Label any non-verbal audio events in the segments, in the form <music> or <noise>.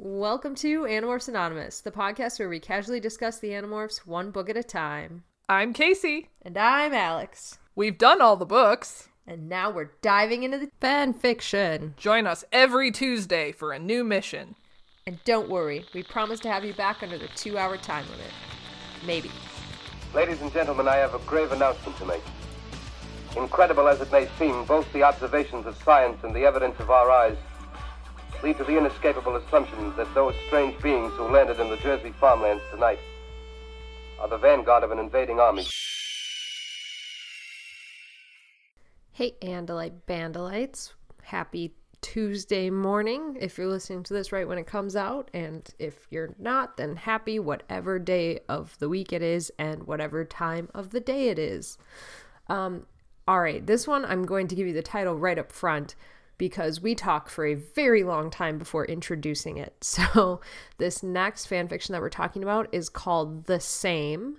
Welcome to Animorphs Anonymous, the podcast where we casually discuss the Animorphs one book at a time. I'm Casey. And I'm Alex. We've done all the books. And now we're diving into the fan fiction. Join us every Tuesday for a new mission. And don't worry, we promise to have you back under the two hour time limit. Maybe. Ladies and gentlemen, I have a grave announcement to make. Incredible as it may seem, both the observations of science and the evidence of our eyes lead to the inescapable assumption that those strange beings who landed in the Jersey farmlands tonight are the vanguard of an invading army. Hey, Andalite Bandalites. Happy Tuesday morning if you're listening to this right when it comes out. And if you're not, then happy whatever day of the week it is and whatever time of the day it is. Um, all right, this one I'm going to give you the title right up front because we talk for a very long time before introducing it. <laughs> So, this next fanfiction that we're talking about is called The Same,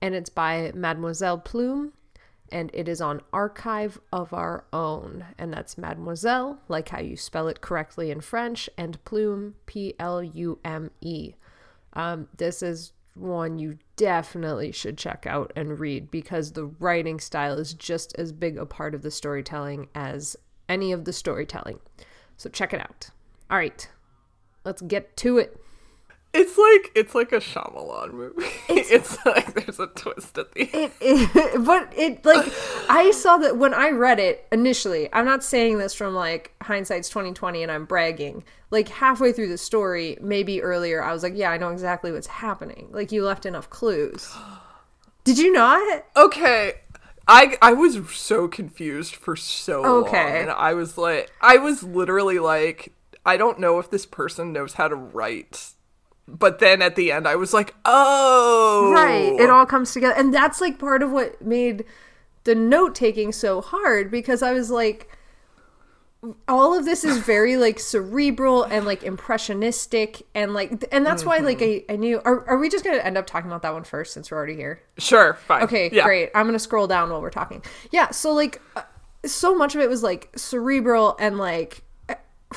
and it's by Mademoiselle Plume, and it is on Archive of Our Own. And that's Mademoiselle, like how you spell it correctly in French, and Plume, P L U M E. Um, this is one you definitely should check out and read because the writing style is just as big a part of the storytelling as any of the storytelling. So check it out. All right, let's get to it. It's like it's like a Shyamalan movie. It's, <laughs> it's like there's a twist at the end. It, it, but it like I saw that when I read it initially. I'm not saying this from like hindsight's 2020 and I'm bragging. Like halfway through the story, maybe earlier, I was like, yeah, I know exactly what's happening. Like you left enough clues. <gasps> Did you not? Okay, I I was so confused for so Okay. long, and I was like, I was literally like, I don't know if this person knows how to write. But then at the end, I was like, oh, Right. It all comes together. And that's like part of what made the note taking so hard because I was like, all of this is very like cerebral and like impressionistic and like and that's why like I, I knew are, are we just gonna end up talking about that one first since we're already here Sure, fine. okay yeah. great i'm gonna scroll down while we're talking yeah so like uh, so much of it was like cerebral and like <sighs>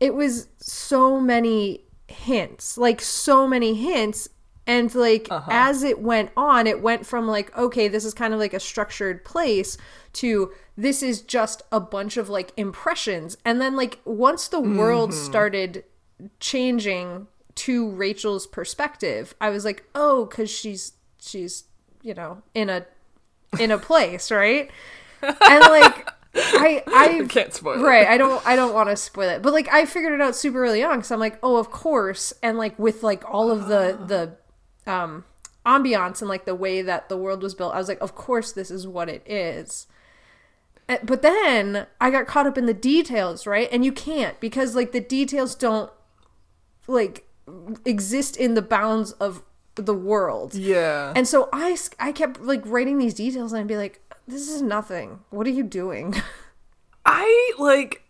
it was so many hints like so many hints and like uh-huh. as it went on it went from like okay this is kind of like a structured place to this is just a bunch of like impressions. And then like once the world mm-hmm. started changing to Rachel's perspective I was like oh cuz she's she's you know in a in a <laughs> place right? <laughs> And like I I Can't spoil it. right i don't i don't want to spoil it. But like i figured it out super early on because i'm like oh of course. And like with like all of the the um ambiance and like the way that the world was built i was like of course this is what it is. Uh, but then i got caught up in the details right? And you can't because like the details don't like exist in the bounds of the world. Yeah. and so I I kept like writing these details and i'd be like this is nothing. What are you doing? <laughs> I like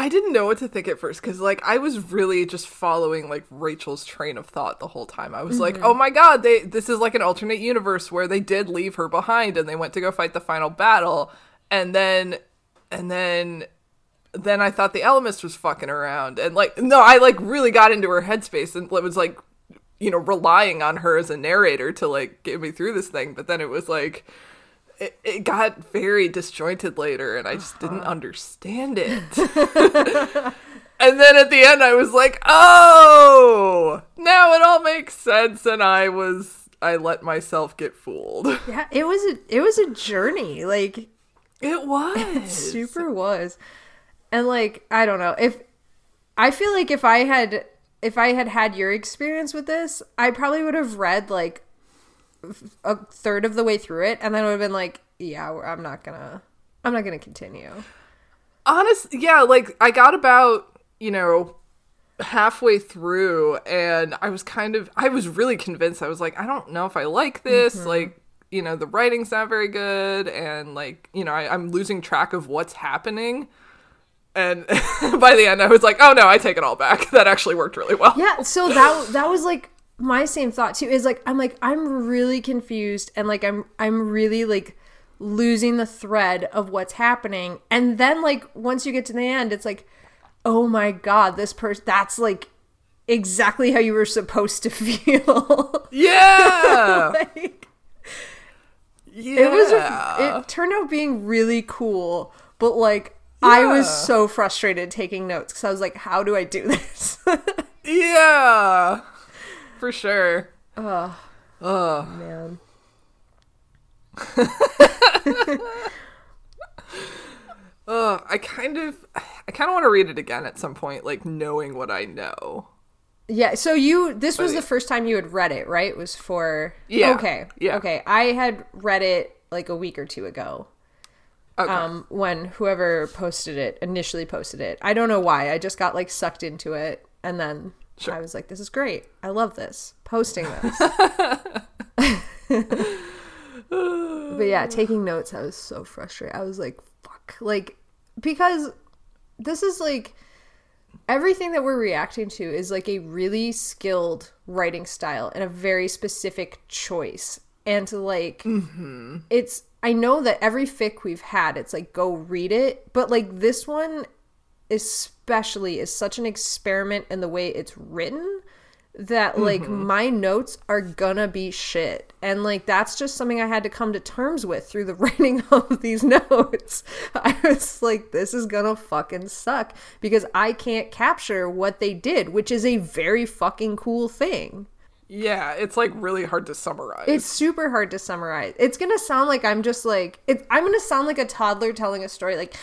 I didn't know what to think at first because like I was really just following like Rachel's train of thought the whole time. I was like, Mm-hmm. oh my god, they this is like an alternate universe where they did leave her behind and they went to go fight the final battle, and then and then then I thought the Ellimist was fucking around and like no, I like really got into her headspace and was like you know relying on her as a narrator to like get me through this thing, but then it was like it, it got very disjointed later and I just didn't uh-huh. understand it. <laughs> <laughs> and then at the end I was like, "Oh, now it all makes sense." And I was I let myself get fooled. <laughs> Yeah, it was a it was a journey. Like It was. super was. And like I don't know, if I feel like if I had if I had had your experience with this, I probably would have read like a third of the way through it and then would have been like, yeah, I'm not to I'm not to continue. honest yeah like i got about you know halfway through and i was kind of i was really convinced. I was like i don't know if i like this mm-hmm. like you know the writing's not very good and like you know I, i'm losing track of what's happening. And <laughs> by the end i was like oh no i take it all back. <laughs> That actually worked really well. Yeah, so that that was like my same thought too. Is like I'm like I'm really confused and like I'm I'm really like losing the thread of what's happening. And then like once you get to the end, it's like oh my god, this person that's like exactly how you were supposed to <laughs> feel. Yeah. <laughs> like, yeah. it was it turned out being really cool, but like I was so frustrated taking notes cuz I was like how do I do this? <laughs> yeah. For sure. oh, Ugh. man. <laughs> Ugh. I kind of I kind of want to read it again at some point like knowing what I know. Yeah, so you this was the first time you had read it, right? It was for Yeah, Okay. yeah. Okay. I had read it like a week or two ago. Okay. Um when whoever posted it initially posted it. I don't know why. I just got like sucked into it and then Sure. I was like this is great. I love this. Posting <laughs> this. <laughs> but yeah, taking notes I was so frustrated. I was like fuck. Like because this is like everything that we're reacting to is like a really skilled writing style and a very specific choice and like mm-hmm. it's i know that every fic we've had it's like go read it but like this one especially is such an experiment in the way it's written that mm-hmm. like my notes are gonna be shit and like that's just something i had to come to terms with through the <laughs> writing of these notes <laughs> i was like this is gonna fucking suck because i can't capture what they did which is a very fucking cool thing yeah, it's like really hard to summarize. it's super hard to summarize. It's gonna sound like I'm just like it, I'm gonna sound like a toddler telling a story. Like,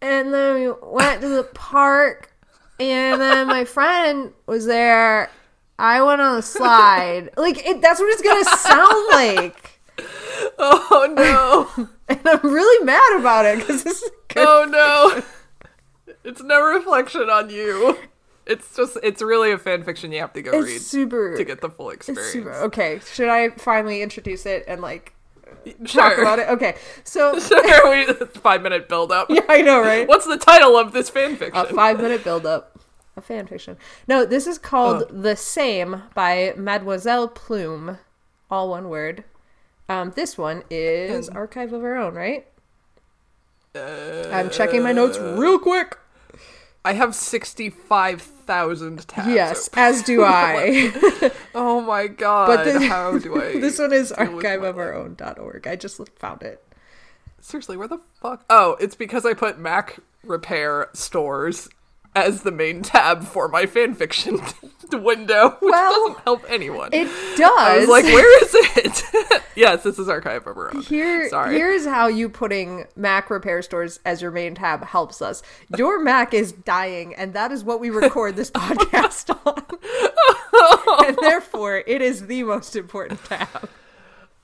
and then we went to the park, and then my friend was there. I went on a slide. <laughs> Like it, that's what it's gonna sound like, <laughs> oh no. <laughs> and I'm really mad about it because this is oh no. It's no reflection on you. It's just it's really a fan fiction you have to go It's read super. to get the full experience. super. Okay, should I finally introduce it and like Sure. talk about it? Okay, so <laughs> Sure, we, <laughs> five minute build up. yeah, I know, right? What's the title of this fan fiction? a five minute build up. A fan fiction. No, this is called The Same by Mademoiselle Plume. All one word. Um, this one is Archive of Our Own, right? I'm checking my notes real quick. I have sixty five thousand tabs. Yes, open. as do <laughs> I. <laughs> Oh my god. But this, how do <laughs> I this one is deal with my archiveofourown.org. I just found it. Seriously, where the fuck? Oh, it's because I put Mac repair stores as the main tab for my fanfiction <laughs> window, which Well, doesn't help anyone. It does. I was like, where is it? <laughs> yes, this is Archive of Our. Here, Sorry. here's how you putting Mac repair stores as your main tab helps us. Your Mac is dying, and that is what we record this <laughs> podcast on. and therefore, it is the most important tab.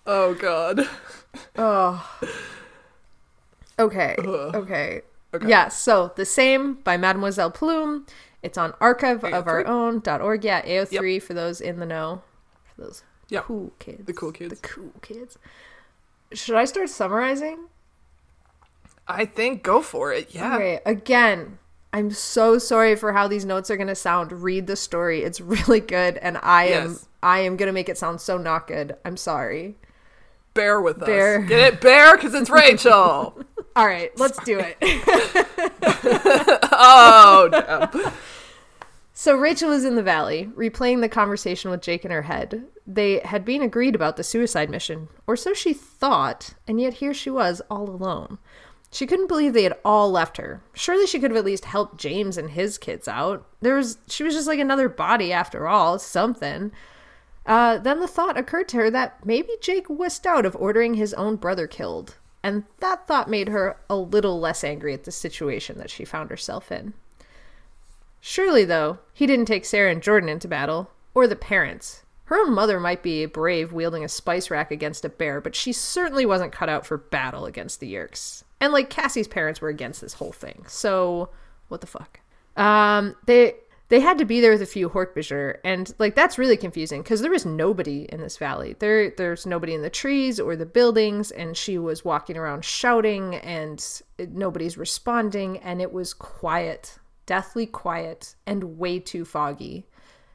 Oh god. Oh. Okay. Okay. Yeah, so The Same by Mademoiselle Plume. It's on archiveofourown.org. Yeah, AO3 for those in the know. For those Yep. cool kids. The cool kids. The cool kids. Should I start summarizing? I think go for it. Yeah. Okay, again, I'm so sorry for how these notes are gonna sound. Read the story; it's <laughs> really good, and I am I am gonna make it sound so not good. I'm sorry. Bear with Bear. us. Get it? Bear, because it's <laughs> Rachel. <laughs> All right, let's do it. <laughs> oh, damn. so Rachel is in the valley, replaying the conversation with Jake in her head. They had been agreed about the suicide mission, or so she thought, and yet here she was all alone. She couldn't believe they had all left her. Surely she could have at least helped James and his kids out. There was she was just like another body after all, something. Uh, then the thought occurred to her that maybe Jake wist out of ordering his own brother killed, and that thought made her a little less angry at the situation that she found herself in. Surely, though, he didn't take Sarah and Jordan into battle, or the parents. Her own mother might be brave wielding a spice rack against a bear, but she certainly wasn't cut out for battle against the Yeerks. And like Cassie's parents were against this whole thing, so what the fuck? Um, they they had to be there with a few Hork-Bajir, and like that's really confusing because there was nobody in this valley. There there's nobody in the trees or the buildings, and she was walking around shouting, and nobody's responding, and it was quiet, deathly quiet, and way too foggy.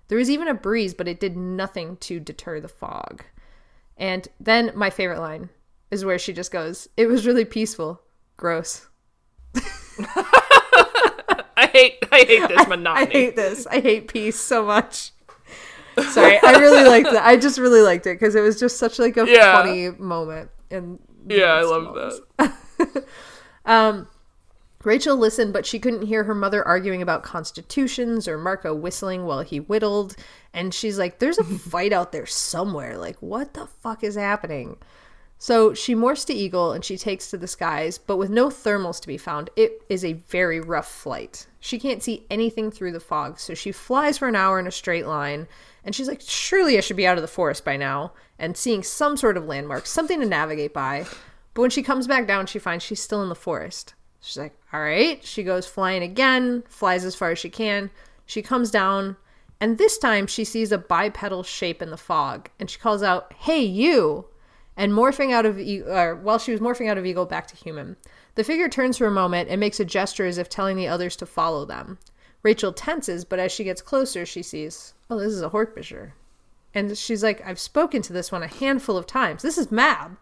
There was even a breeze, but it did nothing to deter the fog. And then my favorite line is where she just goes, "It was really peaceful." Gross. <laughs> I I hate I hate this monotony. I monotony. hate this. I hate peace so much. <laughs> Sorry, I really liked it. I just really liked it because it was just such like a Yeah. funny moment. And yeah, I love that. <laughs> Um, Rachel listened, but she couldn't hear her mother arguing about constitutions or Marco whistling while he whittled. And she's like, There's a <laughs> fight out there somewhere. Like, what the fuck is happening? So she morphs to Eagle and she takes to the skies, but with no thermals to be found, it is a very rough flight. She can't see anything through the fog, so she flies for an hour in a straight line. And she's like, Surely I should be out of the forest by now and seeing some sort of landmark, something to navigate by. But when she comes back down, she finds she's still in the forest. She's like, all right. She goes flying again, flies as far as she can. She comes down, and this time she sees a bipedal shape in the fog, and she calls out, "Hey, you!" And morphing out of, E- or while she was morphing out of eagle back to human, the figure turns for a moment and makes a gesture as if telling the others to follow them. Rachel tenses, but as she gets closer, she sees, oh, this is a Hork-Bajir. And she's like, I've spoken to this one a handful of times. This is Mab.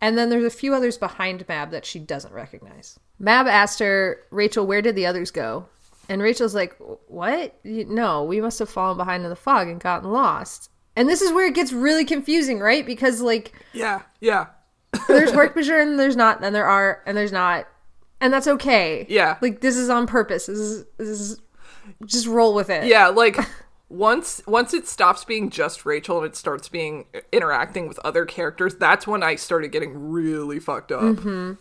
And then there's a few others behind Mab that she doesn't recognize. Mab asked her, Rachel, where did the others go? And Rachel's like, What? No, we must have fallen behind in the fog and gotten lost. And this is where it gets really confusing, right? Because, like, Yeah, yeah. there's Hork-Bajir <laughs> and there's not, and there are, and there's not. And that's okay. Yeah. Like, this is on purpose. This is, this is just roll with it. Yeah, like <laughs> once once it stops being just Rachel and it starts being uh, interacting with other characters, that's when I started getting really fucked up. Mm-hmm.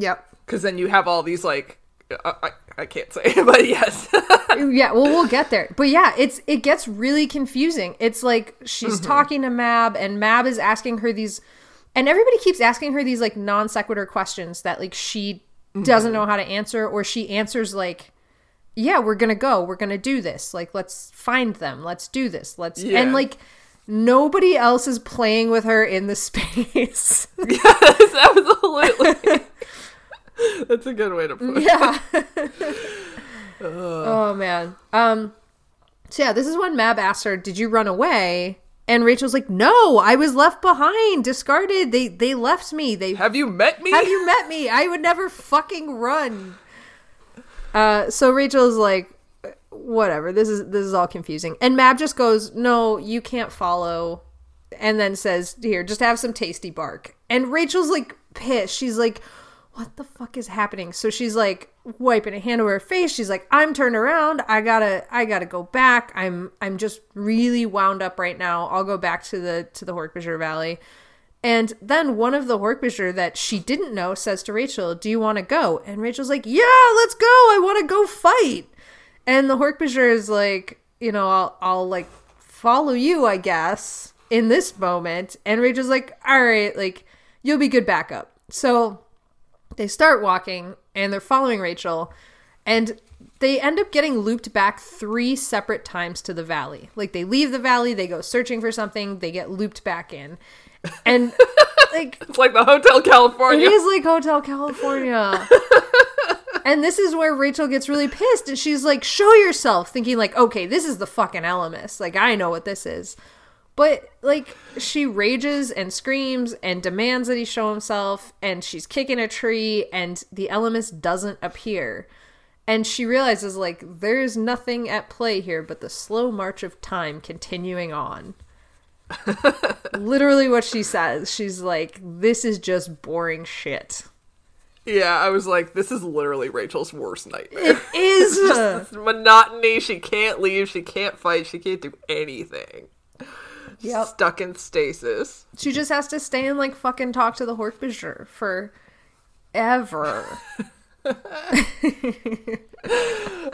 Yep. Because then you have all these like I, I, can't say, <laughs> but yes, <laughs> yeah well we'll get there but yeah it's it gets really confusing it's like she's Mm-hmm. talking to mab and mab is asking her these and everybody keeps asking her these like non sequitur questions that like she Mm-hmm. doesn't know how to answer or she answers like yeah we're gonna go we're gonna do this like let's find them let's do this let's Yeah. and like nobody else is playing with her in the <laughs> space yes, absolutely. <laughs> that's a good way to put it. <laughs> yeah. oh man. Um. So yeah, this is when Mab asked her, "Did you run away?" And Rachel's like, "No, I was left behind, discarded. They they left me. They Have you met me? have you met me? I would never fucking run." Uh. So Rachel's like, "Whatever. This is this is all confusing." And Mab just goes, "No, you can't follow." And then says, "Here, just have some tasty bark." And Rachel's like pissed. She's like, "What the fuck is happening?" So she's like wiping a hand over her face. She's like, "I'm turned around. I gotta, I gotta go back. I'm, I'm just really wound up right now. I'll go back to the to the Hork-Bajir Valley." And then one of the Hork-Bajir that she didn't know says to Rachel, "Do you want to go?" And Rachel's like, "Yeah, let's go. I want to go fight." And the Hork-Bajir is like, "You know, I'll, I'll like follow you, I guess, in this moment." And Rachel's like, "All right, like you'll be good backup." So they start walking and they're following Rachel and they end up getting looped back three separate times to the valley. Like they leave the valley, they go searching for something, they get looped back in. And <laughs> like It's like the Hotel California. It is like Hotel California. <laughs> and this is where Rachel gets really pissed and she's like, show yourself, thinking like, okay, this is the fucking Ellimist. Like, I know what this is. But like she rages and screams and demands that he show himself and she's kicking a tree and the Ellimist doesn't appear. And she realizes like there's nothing at play here but the slow march of time continuing on. <laughs> Literally what she says. She's like, this is just boring shit. Yeah, I was like, this is literally Rachel's worst nightmare. Is <laughs> It's monotony. She can't leave. She can't fight. She can't do anything. Yep. Stuck in stasis. she just has to stay and like fucking talk to the Hork-Bajir for ever.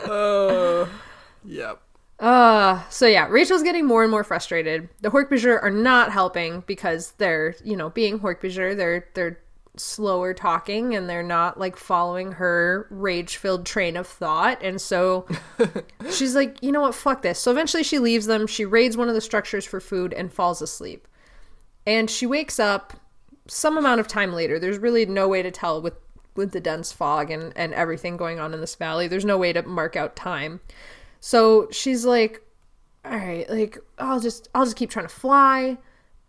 Oh. <laughs> Yep. Uh, so yeah, Rachel's getting more and more frustrated. The Hork-Bajir are not helping because they're, you know, being Hork-Bajir, they're they're slower talking and they're not like following her rage-filled train of thought. And so <laughs> she's like, "You know what? Fuck this." So eventually she leaves them, she raids one of the structures for food and falls asleep. And she wakes up some amount of time later. There's really no way to tell with with the dense fog and and everything going on in this valley. There's no way to mark out time. So she's like, all right, like I'll just I'll just keep trying to fly.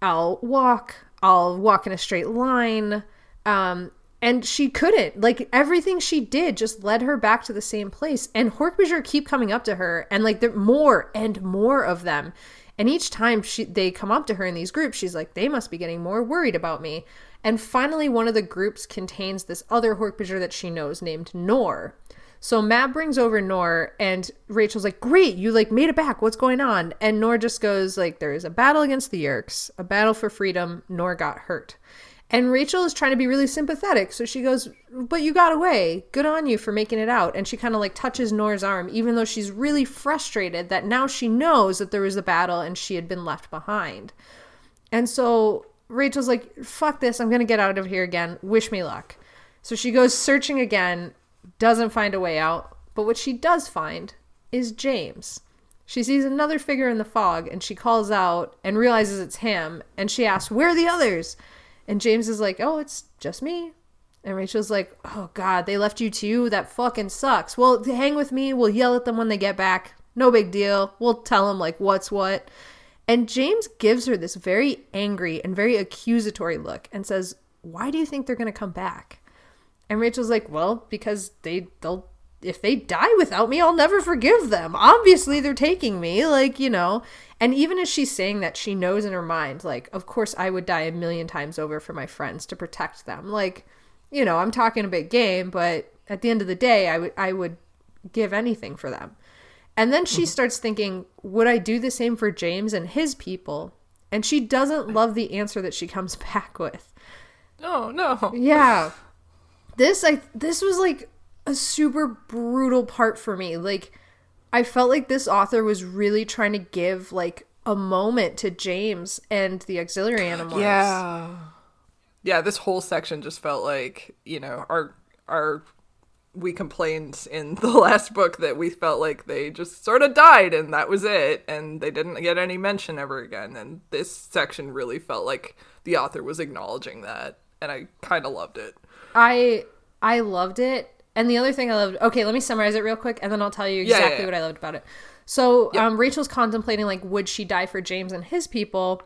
I'll walk. I'll walk in a straight line. Um, and she couldn't. Like everything she did just led her back to the same place. And Hork-Bajir keep coming up to her, and like there more and more of them. And each time she they come up to her in these groups, she's like, they must be getting more worried about me. And finally, one of the groups contains this other Hork-Bajir that she knows named Nor. So Mab brings over Nor, and Rachel's like, "Great, you like made it back. What's going on?" And Nor just goes like, "There is a battle against the Yeerks, a battle for freedom. Nor got hurt." And Rachel is trying to be really sympathetic. So she goes, But you got away. Good on you for making it out. And she kind of like touches Nor's arm, even though she's really frustrated that now she knows that there was a battle and she had been left behind. And so Rachel's like, Fuck this. I'm going to get out of here again. Wish me luck. So she goes searching again, doesn't find a way out. But what she does find is James. She sees another figure in the fog and she calls out and realizes it's him. And she asks, Where are the others? And James is like, "Oh, it's just me." And Rachel's like, "Oh God, they left you too. That fucking sucks. Well, hang with me. We'll yell at them when they get back. No big deal. We'll tell them like what's what." And James gives her this very angry and very accusatory look and says, "Why do you think they're going to come back?" And Rachel's like, "Well, because they they'll if they die without me, I'll never forgive them. Obviously, they're taking me, like, you know. And even as she's saying that, she knows in her mind, like, of course, I would die a million times over for my friends to protect them. Like, you know, I'm talking a big game, but at the end of the day, I would I would give anything for them. And then she mm-hmm. starts thinking, would I do the same for James and his people? And she doesn't love the answer that she comes <laughs> back with. No, no. Yeah. This I this was like a super brutal part for me. Like I felt like this author was really trying to give like a moment to James and the auxiliary animals. Yeah. Yeah, this whole section just felt like, you know, our our we complained in <laughs> the last book that we felt like they just sort of died and that was it and they didn't get any mention ever again and this section really felt like the author was acknowledging that and I kind of loved it. I I loved it and the other thing I loved, okay, let me summarize it real quick and then I'll tell you exactly yeah, yeah, yeah. what I loved about it. So yep. um, Rachel's contemplating, like, would she die for James and his people?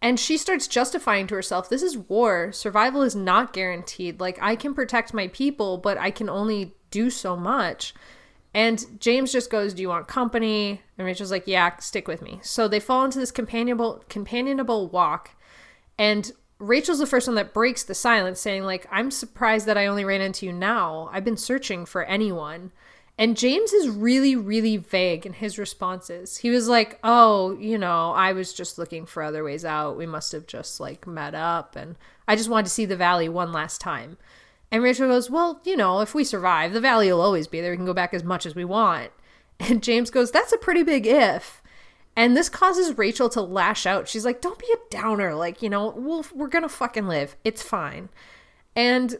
And she starts justifying to herself, this is war. Survival is not guaranteed. Like, I can protect my people, but I can only do so much. And James just goes, Do you want company? And Rachel's like, Yeah, stick with me. So they fall into this companionable companionable walk. And Rachel's the first one that breaks the silence, saying, like, I'm surprised that I only ran into you now. I've been searching for anyone. And James is really, really vague in his responses. He was like, Oh, you know, I was just looking for other ways out. We must have just like met up and I just wanted to see the valley one last time. And Rachel goes, Well, you know, if we survive, the valley will always be there. We can go back as much as we want. And James goes, That's a pretty big if. And this causes Rachel to lash out. She's like, "Don't be a downer. Like, you know, we'll, we're going to fucking live. It's fine." And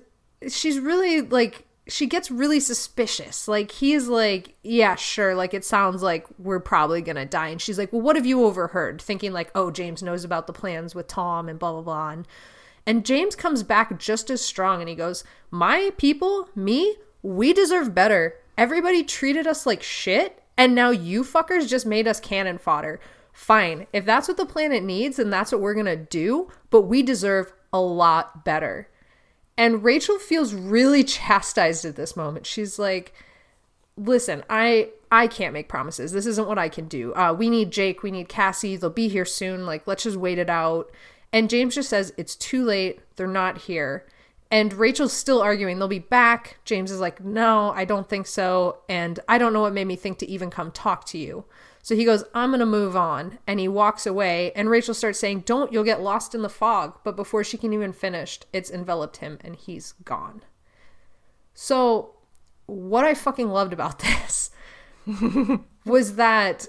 she's really like she gets really suspicious. Like he's like, "Yeah, sure. Like it sounds like we're probably to die." And she's like, "Well, what have you overheard?" Thinking like, "Oh, James knows about the plans with Tom and blah blah blah." And, and James comes back just as strong and he goes, "My people, me, we deserve better. Everybody treated us like shit and now you fuckers just made us cannon fodder. Fine. If that's what the planet needs, and that's what we're going to do, but we deserve a lot better. And Rachel feels really <laughs> chastised at this moment. She's like, listen, I I can't make promises. This isn't what I can do. Uh, we need Jake. We need Cassie. They'll be here soon. Like, let's just wait it out. And James just says, it's too late. They're not here. And Rachel's still arguing they'll be back. James is like, no, I don't think so. And I don't know what made me think to even come talk to you. So he goes, I'm going to move on. And he walks away. And Rachel starts saying, Don't, you'll get lost in the fog. But before she can even finish, it's enveloped him and he's gone. So, what I fucking loved about <laughs> this <laughs> was that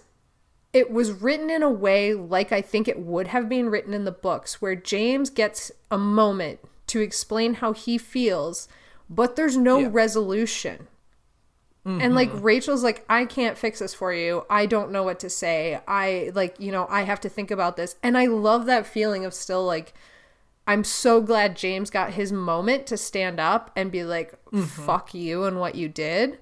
it was written in a way like I think it would have been written in the books, where James gets a moment to explain how he feels, but there's no yeah. resolution. Mm-hmm. And like Rachel's like, I can't fix this for you. I don't know what to say. I like, you know, I have to think about this. And I love that feeling of still like, I'm so glad James got his moment to stand up and be like, mm-hmm. fuck you and what you did.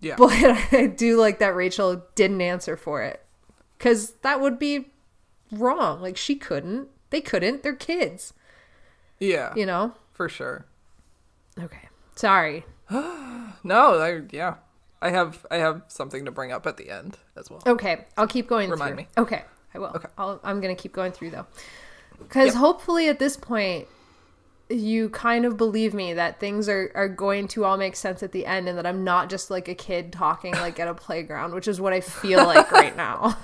Yeah. But <laughs> I do like that Rachel didn't answer for it. Cause that would be wrong. Like she couldn't. They couldn't. They're kids. Yeah. You know? For sure. Okay. Sorry. <gasps> No, I yeah. I have I have something to bring up at the end as well. Okay, I'll keep going. Remind through. me. Okay, I will. Okay. I'll, I'm gonna keep going through though, because Yep. hopefully at this point, you kind of believe me that things are are going to all make sense at the end, and that I'm not just like a kid talking like at a <laughs> playground, which is what I feel like right now.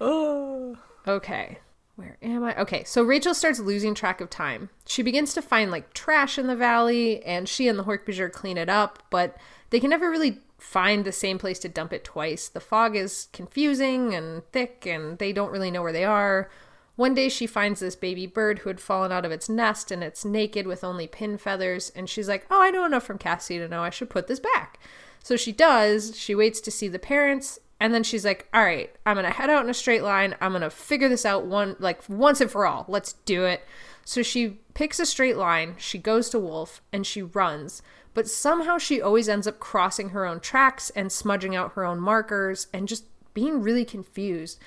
Oh. <laughs> <laughs> Okay. Where am I? Okay, so Rachel starts losing track of time. She begins to find like trash in the valley, and she and the Hork-Bajir clean it up, but they can never really find the same place to dump it twice. The fog is confusing and thick, and they don't really know where they are. One day she finds this baby bird who had fallen out of its nest, and it's naked with only pin feathers, and she's like, Oh, I know enough from Cassie to know I should put this back. So she does. She waits to see the parents, and then she's like, "All right, I'm gonna head out in a straight line. I'm gonna figure this out one like once and for all. Let's do it." So she picks a straight line. She goes to Wolf and she runs, but somehow she always ends up crossing her own tracks and smudging out her own markers and just being really confused.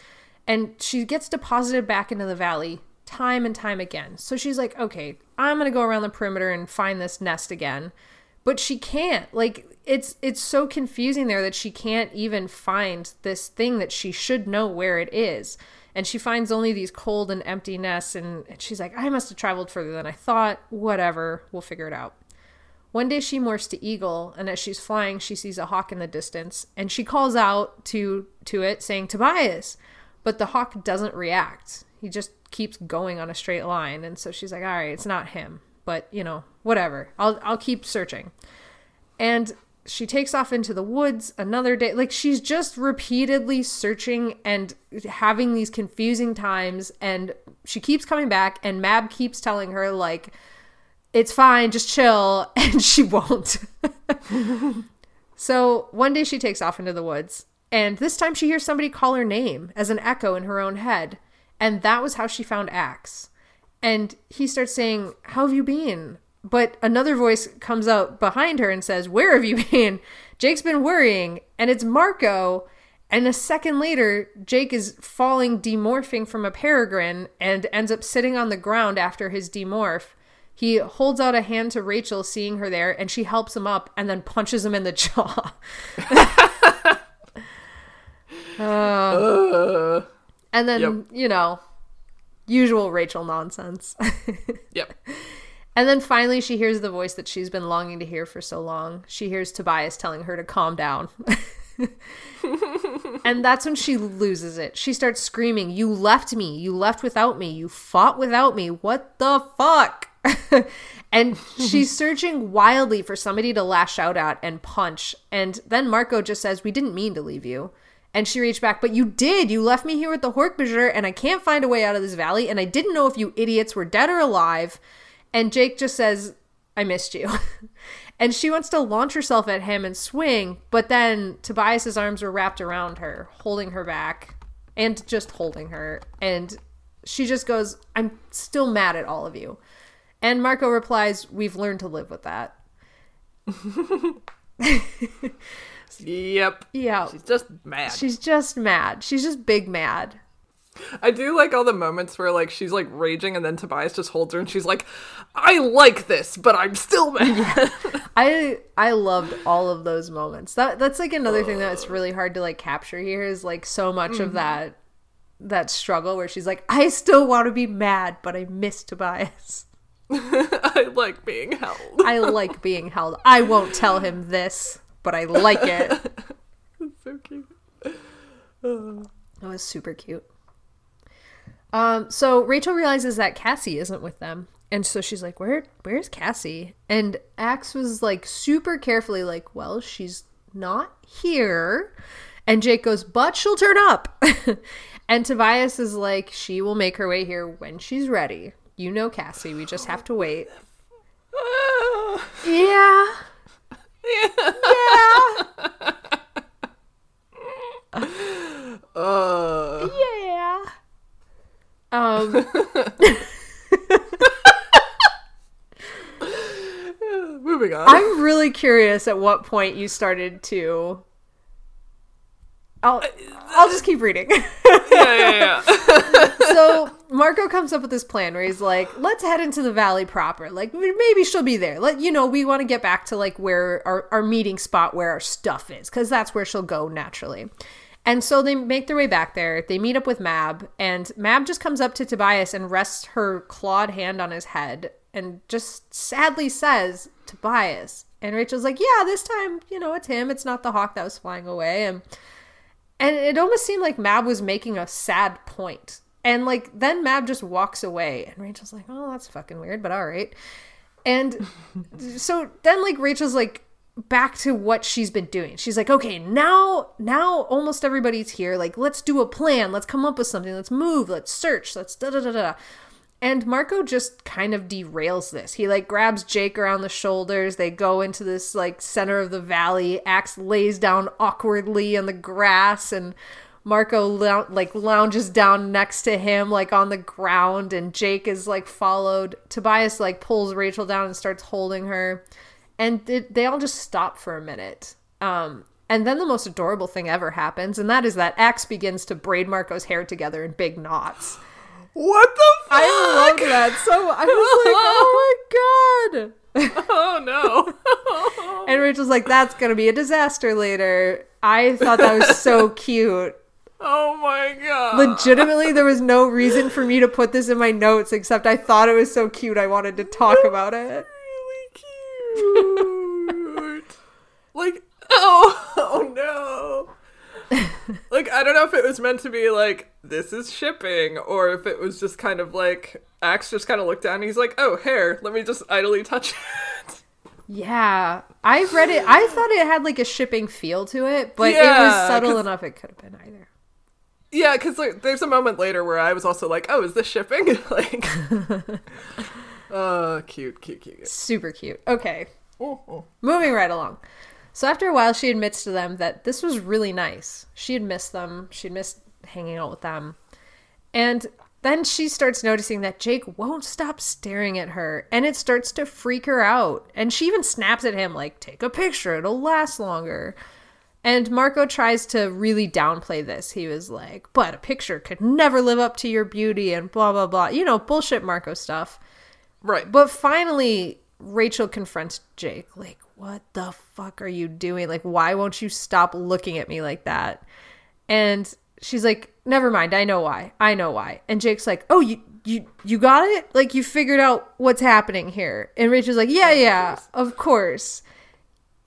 And she gets deposited back into the valley time and time again. So she's like, "Okay, I'm gonna go around the perimeter and find this nest again." But she can't like it's it's so confusing there that she can't even find this thing that she should know where it is. And she finds only these cold and empty nests and, and she's like i must have traveled further than i thought. Whatever. We'll figure it out. One day she morphs to eagle and as she's flying she sees a hawk in the distance and she calls out to to it saying tobias! But the hawk doesn't react. He just keeps going on a straight line and so she's like all right it's not him but you know whatever. I'll i'll keep searching. And she takes off into the woods another day. Like she's just repeatedly searching and having these confusing times and she keeps coming back and mab keeps telling her like it's fine just chill <laughs> and she won't. So one day she takes off into the woods and this time she hears somebody call her name as an echo in her own head. And that was how she found Ax and he starts saying, How have you been? But another voice comes out behind her and says, Where have you <laughs> been? Jake's been worrying. And it's Marco. And a second later, Jake is falling, demorphing from a peregrine, and ends up sitting on the ground after his demorph. He holds out a hand to Rachel, seeing her there, and she helps him up and then punches him in the <laughs> jaw. <laughs> Uh, And then, Yep. you know, usual Rachel nonsense. <laughs> yep. And then finally, she hears the voice that she's been longing to hear for so long. She hears Tobias telling her to calm down. <laughs> and that's when she loses it. She starts screaming, You left me. You left without me. You fought without me. What the fuck? <laughs> and she's searching wildly for somebody to lash out at and punch. And then Marco just says, We didn't mean to leave you. And she reached back, but you did. You left me here with the Hork-Bajir, and I can't find a way out of this valley, and I didn't know if you idiots were dead or alive. And Jake just says, I missed you. <laughs> and she wants to launch herself at him and swing, but then Tobias's arms were wrapped around her, holding her back and just holding her. And she just goes, I'm still mad at all of you. And Marco replies, We've learned to live with that. <laughs> <laughs> Yep. Yeah. She's just mad. She's just mad. She's just big mad. I do like all the moments where like she's like raging and then Tobias just holds her and she's like, I like this, but I'm still mad. <laughs> I I loved all of those moments. That that's like another thing that's really hard to like capture here is like so much of mm-hmm. that that struggle where she's like, I still want to be mad, but I miss Tobias. <laughs> I like being held. I like being held. I won't tell him this, but I like it. <laughs> so cute. That was super cute. Um, so Rachel realizes that Cassie isn't with them. And so she's like, Where where's Cassie? And Ax was like super carefully like, Well, she's not here. And Jake goes, But she'll turn up. <laughs> and Tobias is like, She will make her way here when she's ready. You know Cassie, we just have to wait. <laughs> Yeah. Uh, Yeah. Um <laughs> moving on. I'm really curious at what point you started to. I'll I'll just keep reading. <laughs> yeah, yeah, so Marco comes up with this plan where he's like, let's head into the valley proper. Like maybe she'll be there. Let you know, we want to get back to like where our, our meeting spot where our stuff is, because that's where she'll go naturally. And so they make their way back there. They meet up with Mab, and Mab just comes up to Tobias and rests her clawed hand on his head and just sadly says, Tobias. And Rachel's like, Yeah, this time, you know, it's him. It's not the hawk that was flying away. And and it almost seemed like Mab was making a sad point. And like then Mab just walks away. And Rachel's like, Oh, that's fucking weird, but all right. And <laughs> so then like Rachel's like back to what she's been doing. She's like, okay, now now almost everybody's here. Like, let's do a plan. Let's come up with something. Let's move. Let's search. Let's da da da da. And Marco just kind of derails this. He like grabs Jake around the shoulders. They go into this like center of the valley. Ax lays down awkwardly on the grass and Marco like lounges down next to him like on the ground and Jake is like followed. Tobias like pulls Rachel down and starts holding her and they all just stop for a minute. Um, and then the most adorable thing ever happens, and that is that Ax begins to braid Marco's hair together in big knots. What the fuck? I love that. So I was like, oh <laughs> my god. oh no. <laughs> and Rachel's like, that's gonna be a disaster later. I thought that was so <laughs> cute. Oh my god. Legitimately, there was no reason for me to put this in my notes except I thought it was so cute I wanted to talk about it. Really cute. like, oh, oh no. <laughs> like, I don't know if it was meant to be like, this is shipping, or if it was just kind of like, Ax just kind of looked down and he's like, oh, hair, let me just idly touch it. Yeah, I read it. I thought it had like a shipping feel to it, but yeah, it was subtle enough. It could have been either. Yeah, because like, there's a moment later where I was also like, "Oh, is this shipping?" <laughs> like, <laughs> Oh, cute, cute, cute. Super cute. Okay. Oh, oh. Moving right along. So after a while, she admits to them that this was really nice. She had missed them. She'd missed hanging out with them. And then she starts noticing that Jake won't stop staring at her, and it starts to freak her out. And she even snaps at him, like, take a picture, it'll last longer. And Marco tries to really downplay this. He was like, but a picture could never live up to your beauty, and blah, blah, blah. You know, bullshit Marco stuff. Right. But finally, Rachel confronts Jake, like, what the fuck are you doing? Like, why won't you stop looking at me like that? And she's like, never mind, I know why. I know why. And Jake's like, oh, you you you got it? Like you figured out what's happening here. And Rachel's like, yeah, yeah, of course.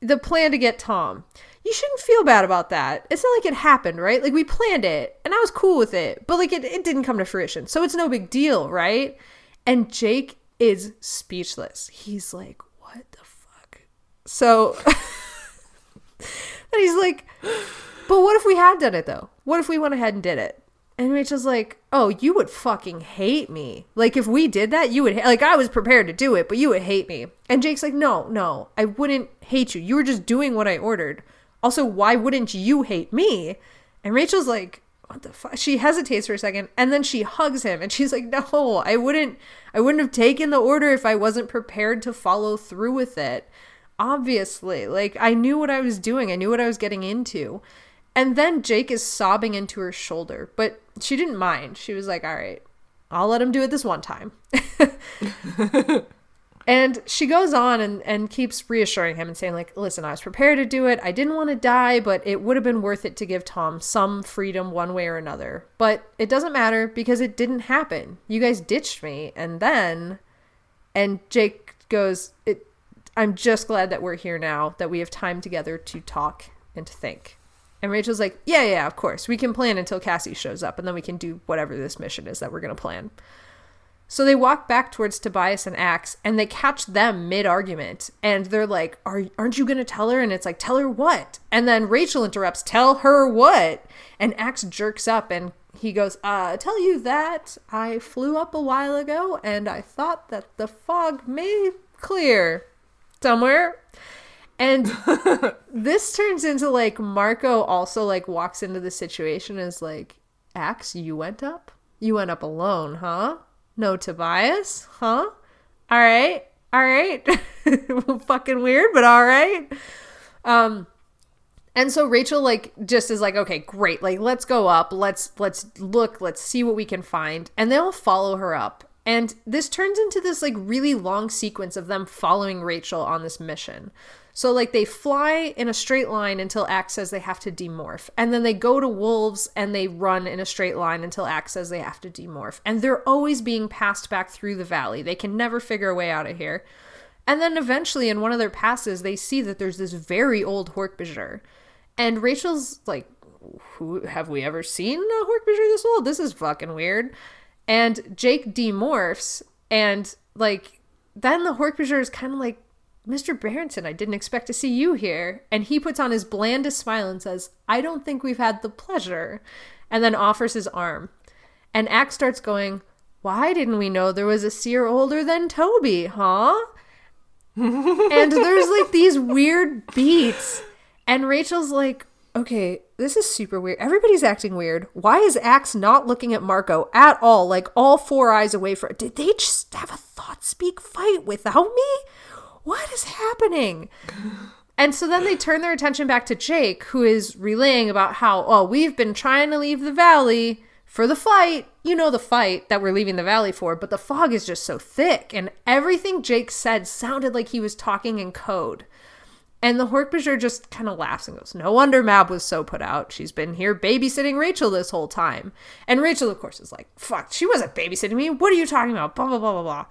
The plan to get Tom. You shouldn't feel bad about that. It's not like it happened, right? Like we planned it and I was cool with it, but like it, it didn't come to fruition. So it's no big deal, right? And Jake is speechless. He's like, what the fuck? So <laughs> and he's like, but what if we had done it though? What if we went ahead and did it? And Rachel's like, oh, you would fucking hate me. Like, if we did that, you would, ha- like, I was prepared to do it, but you would hate me. And Jake's like, no, no, I wouldn't hate you. You were just doing what I ordered. Also, why wouldn't you hate me? And Rachel's like, what the fuck? She hesitates for a second and then she hugs him and she's like, no, I wouldn't, I wouldn't have taken the order if I wasn't prepared to follow through with it. Obviously, like I knew what I was doing. I knew what I was getting into. And then Jake is sobbing into her shoulder, but she didn't mind. She was like, all right, I'll let him do it this one time. <laughs> And she goes on and, and keeps reassuring him and saying, like, listen, I was prepared to do it. I didn't want to die, but it would have been worth it to give Tom some freedom one way or another. But it doesn't matter because it didn't happen. You guys ditched me. And then, and Jake goes, it, I'm just glad that we're here now, that we have time together to talk and to think. And Rachel's like, yeah, yeah, of course. We can plan until Cassie shows up, and then we can do whatever this mission is that we're going to plan. So they walk back towards Tobias and Ax and they catch them mid argument and they're like, Are, Aren't you going to tell her? And it's like, Tell her what? And then Rachel interrupts, Tell her what? And Ax jerks up and he goes, uh, tell you that I flew up a while ago and I thought that the fog may clear somewhere. And <laughs> this turns into like Marco also like walks into the situation as like, Ax, you went up? You went up alone, huh? No Tobias? Huh? All right. All right. <laughs> Fucking weird, but all right. Um And so Rachel like just is like, okay, great. Like let's go up. Let's let's look, let's see what we can find. And they'll follow her up. And this turns into this like really long sequence of them following Rachel on this mission. So like they fly in a straight line until Ax says they have to demorph. And then they go to wolves and they run in a straight line until Ax says they have to demorph. And they're always being passed back through the valley. They can never figure a way out of here. And then eventually in one of their passes they see that there's this very old Hork-Bajir. And Rachel's like, Who have we ever seen a Hork-Bajir this old? This is fucking weird. And Jake demorphs and like then the Hork-Bajir is kind of like Mr. Berenson, I didn't expect to see you here. And he puts on his blandest smile and says, I don't think we've had the pleasure. And then offers his arm. And Ax starts going, Why didn't we know there was a seer older than Toby, huh? <laughs> and there's like these weird beats. And Rachel's like, Okay, this is super weird. Everybody's acting weird. Why is Ax not looking at Marco at all? Like all four eyes away from Did they just have a thought speak fight without me? what is happening? <sighs> And so then they turn their attention back to Jake, who is relaying about how, oh, we've been trying to leave the valley for the fight. You know, the fight that we're leaving the valley for, but the fog is just so thick. And everything Jake said sounded like he was talking in code. And the Hork-Bajir just kind of laughs and goes, No wonder Mab was so put out. She's been here babysitting Rachel this whole time. And Rachel, of course, is like, Fuck, she wasn't babysitting me. What are you talking about? Blah, blah, blah, blah, blah.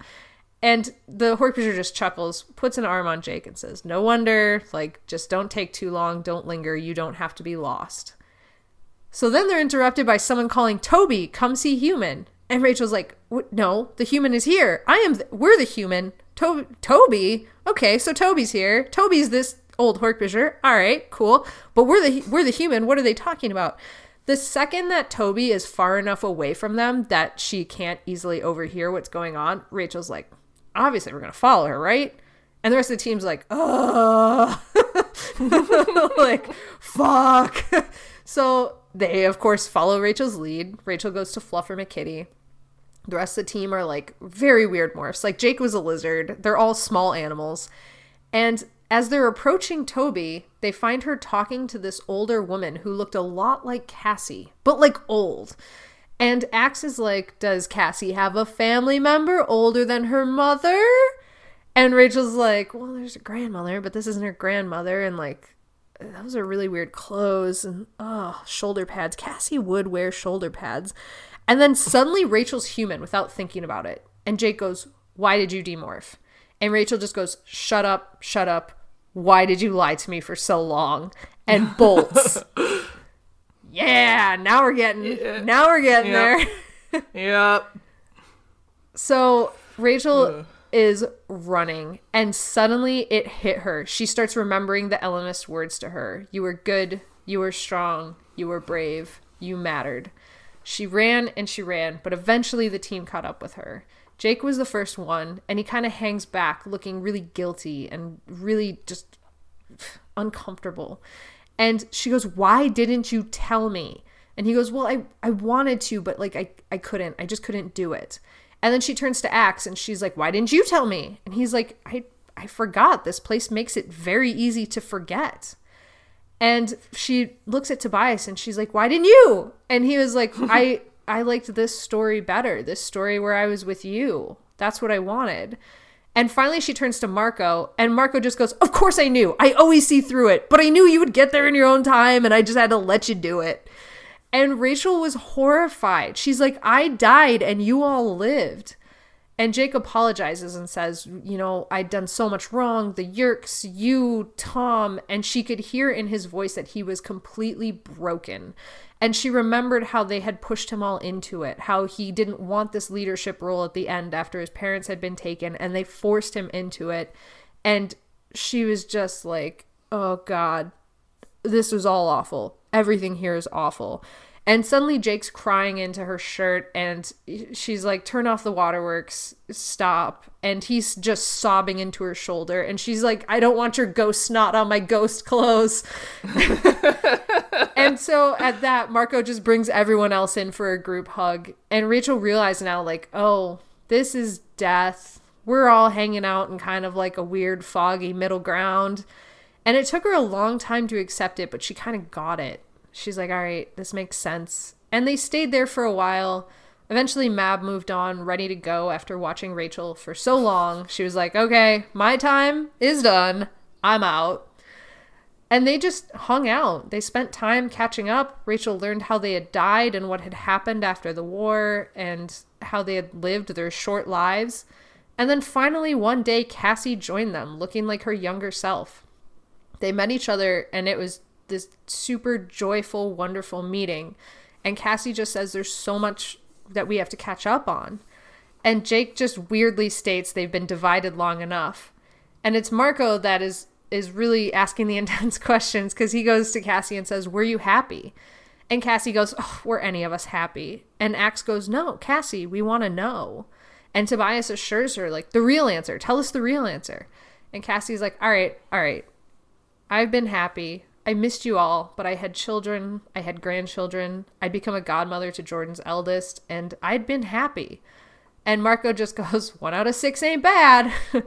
And the Hork-Bajir just chuckles, puts an arm on Jake, and says, No wonder, like, just don't take too long, don't linger, you don't have to be lost. So then they're interrupted by someone calling Toby, come see human. And Rachel's like, No, the human is here. I am, th- we're the human. To- Toby? Okay, so Toby's here. Toby's this old Hork-Bajir. All right, cool. But we're the, we're the human. What are they talking about? The second that Toby is far enough away from them that she can't easily overhear what's going on, Rachel's like, obviously we're gonna follow her, right? And the rest of the team's like, oh, <laughs> like, fuck. <laughs> so they, of course, follow Rachel's lead. Rachel goes to Fluffer McKitty. The rest of the team are like very weird morphs. Like Jake was a lizard. They're all small animals. And as they're approaching Toby, they find her talking to this older woman who looked a lot like Cassie, but like old. And Ax is like, Does Cassie have a family member older than her mother? And Rachel's like, Well, there's a grandmother, but this isn't her grandmother. And like, those are really weird clothes. And oh, shoulder pads. Cassie would wear shoulder pads. And then suddenly Rachel's human without thinking about it. And Jake goes, Why did you demorph? And Rachel just goes, Shut up, shut up. Why did you lie to me for so long? And <laughs> bolts. yeah, now we're getting yeah. now we're getting yep. there. <laughs> yep. So Rachel Ugh. is running and suddenly it hit her. She starts remembering the Ellimist words to her. You were good, you were strong, you were brave, you mattered. She ran and she ran, but eventually the team caught up with her. Jake was the first one, and he kind of hangs back, looking really guilty and really just uncomfortable. And she goes, Why didn't you tell me? And he goes, Well, I, I wanted to, but like I, I couldn't. I just couldn't do it. And then she turns to Ax and she's like, Why didn't you tell me? And he's like, I I forgot. This place makes it very easy to forget. And she looks at Tobias and she's like, Why didn't you? And he was like, <laughs> I I liked this story better. This story where I was with you. That's what I wanted. And finally, she turns to Marco, and Marco just goes, Of course I knew. I always see through it, but I knew you would get there in your own time, and I just had to let you do it. And Rachel was horrified. She's like, I died, and you all lived. And Jake apologizes and says, You know, I'd done so much wrong. The Yeerks, you, Tom. And she could hear in his voice that he was completely broken. And she remembered how they had pushed him all into it, how he didn't want this leadership role at the end after his parents had been taken, and they forced him into it. And she was just like, oh God, this was all awful. Everything here is awful. And suddenly Jake's crying into her shirt and she's like, Turn off the waterworks, stop. And he's just sobbing into her shoulder. And she's like, I don't want your ghost snot on my ghost clothes. and so at that, Marco just brings everyone else in for a group hug. And Rachel realized now, like, oh, this is death. We're all hanging out in kind of like a weird, foggy middle ground. And it took her a long time to accept it, but she kind of got it. She's like, all right, this makes sense. And they stayed there for a while. Eventually, Mab moved on, ready to go after watching Rachel for so long. She was like, okay, my time is done. I'm out. And they just hung out. They spent time catching up. Rachel learned how they had died and what had happened after the war and how they had lived their short lives. And then finally, one day, Cassie joined them, looking like her younger self. They met each other, and it was this super joyful, wonderful meeting. And Cassie just says there's so much that we have to catch up on. And Jake just weirdly states they've been divided long enough. And it's Marco that is is really asking the <laughs> intense questions because he goes to Cassie and says, Were you happy? And Cassie goes, oh, Were any of us happy? And Ax goes, No, Cassie, we want to know. And Tobias assures her, like, the real answer. Tell us the real answer. And Cassie's like, All right, all right. I've been happy. I missed you all, but I had children, I had grandchildren, I'd become a godmother to Jordan's eldest, and I'd been happy. And Marco just <laughs> goes, one out of six ain't bad. <laughs>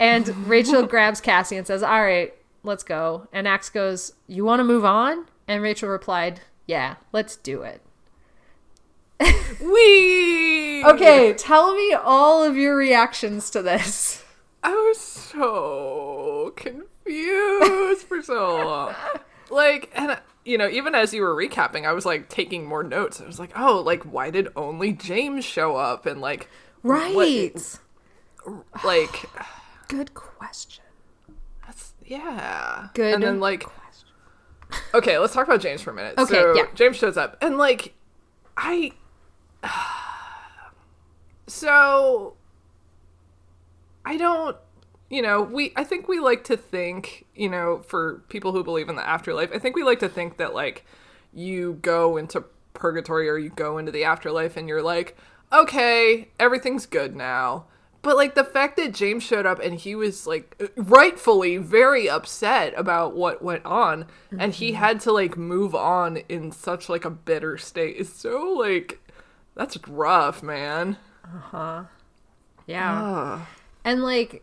and Rachel <laughs> grabs Cassie and says, All right, let's go. And Ax goes, You want to move on? And Rachel replied, Yeah, let's do it. We Okay, tell me all of your reactions to this. I was so confused for so <laughs> long. Like, and you know, even as you were recapping, I was like taking more notes. I was like, oh, like why did only James show up? And like, Right. what- <sighs> like, <sighs> Good question. that's yeah. Good And then like, question. okay, let's talk about James for a minute. Okay, so yeah. James shows up, and like, I. <sighs> So. I don't. You know, we. I think we like to think. You know, for people who believe in the afterlife, I think we like to think that like, you go into purgatory or you go into the afterlife, and you're like, okay, everything's good now. But like the fact that James showed up and he was like rightfully very upset about what went on and he had to like move on in such like a bitter state is so like that's rough, man. Uh-huh. Yeah. And like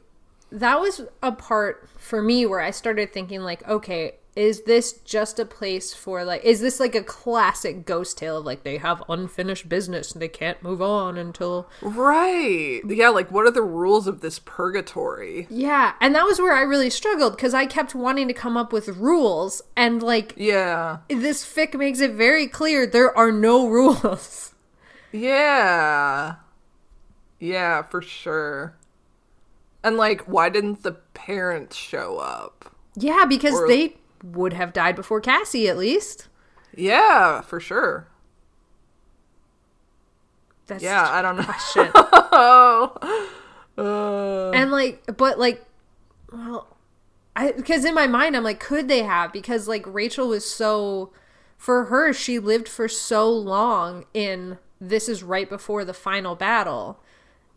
that was a part for me where I started thinking like, okay, is this just a place for like is this like a classic ghost tale of like they have unfinished business and they can't move on until Right. Yeah, like what are the rules of this purgatory? Yeah, and that was where I really struggled because I kept wanting to come up with rules and like Yeah. this fic makes it very clear there are no rules. Yeah. Yeah, for sure. And like why didn't the parents show up? Yeah, because Or- they would have died before Cassie at least. Yeah, for sure. That's Yeah, I don't know. question. <laughs> Uh, and like but like well i because in my mind i'm like could they have because like rachel was so for her she lived for so long in this is right before the final battle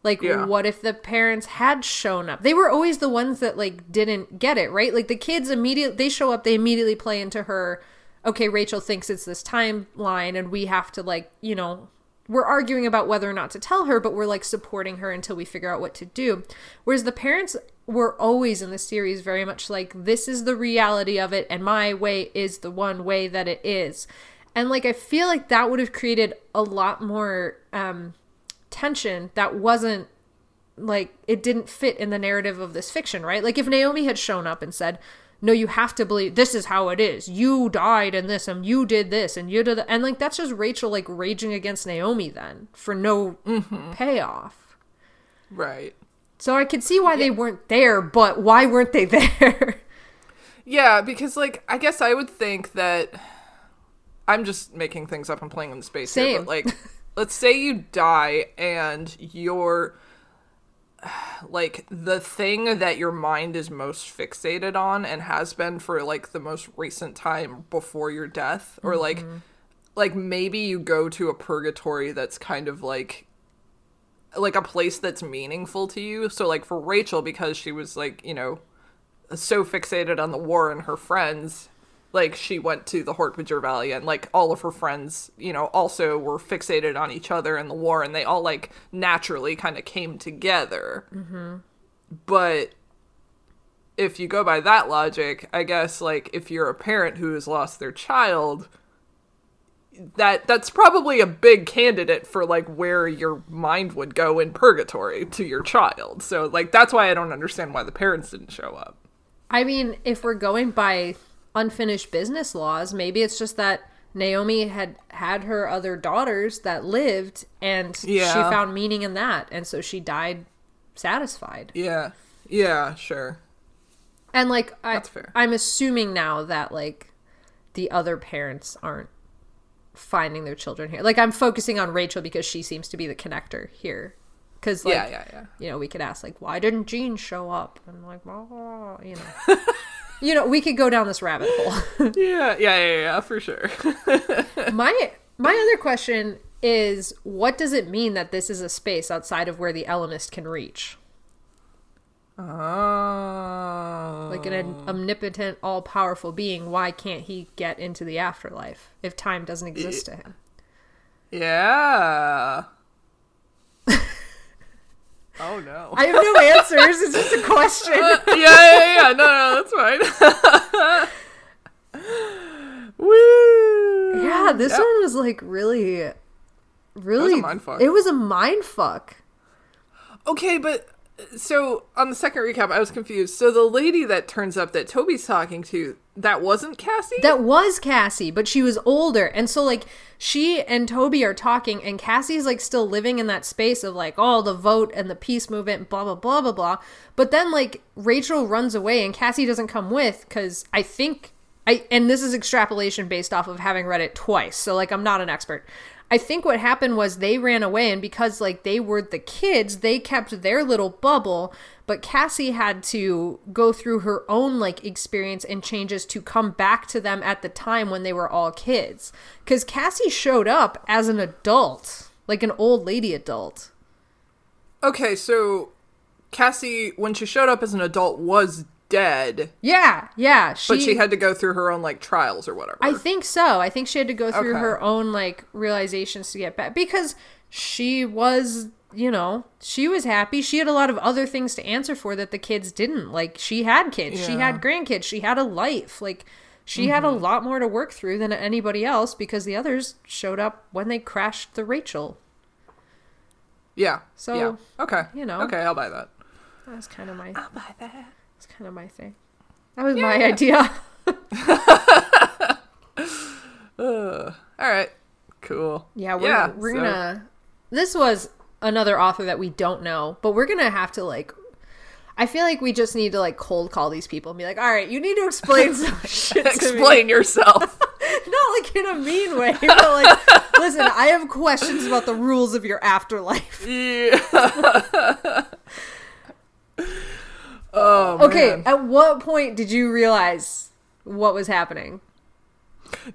like Yeah. what if the parents had shown up they were always the ones that like didn't get it right like the kids immediately they show up they immediately play into her okay rachel thinks it's this timeline and we have to like you know we're arguing about whether or not to tell her, but we're like supporting her until we figure out what to do. Whereas the parents were always in the series very much like, this is the reality of it, and my way is the one way that it is. And like, I feel like that would have created a lot more um, tension that wasn't like, it didn't fit in the narrative of this fiction, right? Like, if Naomi had shown up and said, no, you have to believe this is how it is. You died in this, and you did this, and you did that. And like that's just Rachel like raging against Naomi then for no mm-hmm. payoff. right. So I could see why they weren't there, but why weren't they <laughs> there? Yeah, because like I guess I would think that I'm just making things up and playing in the space here, Same. but like <laughs> let's say you die and you're like the thing that your mind is most fixated on and has been for like the most recent time before your death or like mm-hmm. like maybe you go to a purgatory that's kind of like like a place that's meaningful to you. So like for Rachel because she was like you know so fixated on the war and her friends like she went to the Hork-Bajir Valley and like all of her friends, you know, also were fixated on each other in the war and they all like naturally kind of came together. Mm-hmm. But if you go by that logic, I guess like if you're a parent who has lost their child, that that's probably a big candidate for like where your mind would go in purgatory to your child. So like that's why I don't understand why the parents didn't show up. I mean, if we're going by unfinished business laws, maybe it's just that Naomi had had her other daughters that lived and she found meaning in that and so she died satisfied. Yeah. Yeah, sure. And like I. I'm assuming now that like the other parents aren't finding their children here. Like I'm focusing on Rachel because she seems to be the connector here. Cuz like yeah, yeah, yeah. you know, we could ask like why didn't Jean show up? And like, oh, you know. <laughs> you know, we could go down this rabbit hole. <laughs> Yeah, yeah, yeah, yeah, for sure. <laughs> my my other question is what does it mean that this is a space outside of where the Ellimist can reach? Oh. Like an omnipotent, all powerful being, why can't he get into the afterlife if time doesn't exist to him? Yeah. Oh no. <laughs> I have no answers. It's just a question. Uh, yeah, yeah, yeah. No, no, that's fine. <laughs> Woo. yeah, this one was like really, really. mindfuck. It was a mind fuck. Okay, but so on the second recap, I was confused. So the lady that turns up that Toby's talking to, that wasn't Cassie. That was Cassie, but she was older. And so, like, she and Toby are talking, and Cassie's, like, still living in that space of, like, oh, the vote and the peace movement, blah, blah, blah, blah, blah. But then, like, Rachel runs away, and Cassie doesn't come with, because I think, I, and this is extrapolation based off of having read it twice. So, like, I'm not an expert. I think what happened was they ran away, and because, like, they were the kids, they kept their little bubble, but Cassie had to go through her own, like, experience and changes to come back to them at the time when they were all kids. Because Cassie showed up as an adult, like an old lady adult. okay, so Cassie, when she showed up as an adult, was dead, Yeah, yeah. She, but she had to go through her own like trials or whatever. I think so. I think she had to go through Okay. her own like realizations to get back because she was, you know, she was happy. She had a lot of other things to answer for that the kids didn't. Like she had kids, she had grandkids, she had a life. Like she had a Mm-hmm. lot more to work through than anybody else because the others showed up when they crashed the Rachel. yeah. So, yeah. okay, you know. okay, I'll buy that. That was kind of my I'll buy that. That's kind of my thing. That was my idea. <laughs> All right, cool. Yeah, we're, Yeah, we're so- gonna. This was another author that we don't know, but we're gonna have to like. I feel like we just need to like cold call these people and be like, "All right, you need to explain <laughs> some shit. Explain yourself. <laughs> Not like in a mean way, but like, listen, I have questions about the rules of your afterlife. yeah. Oh Okay, man. at what point did you realize what was happening?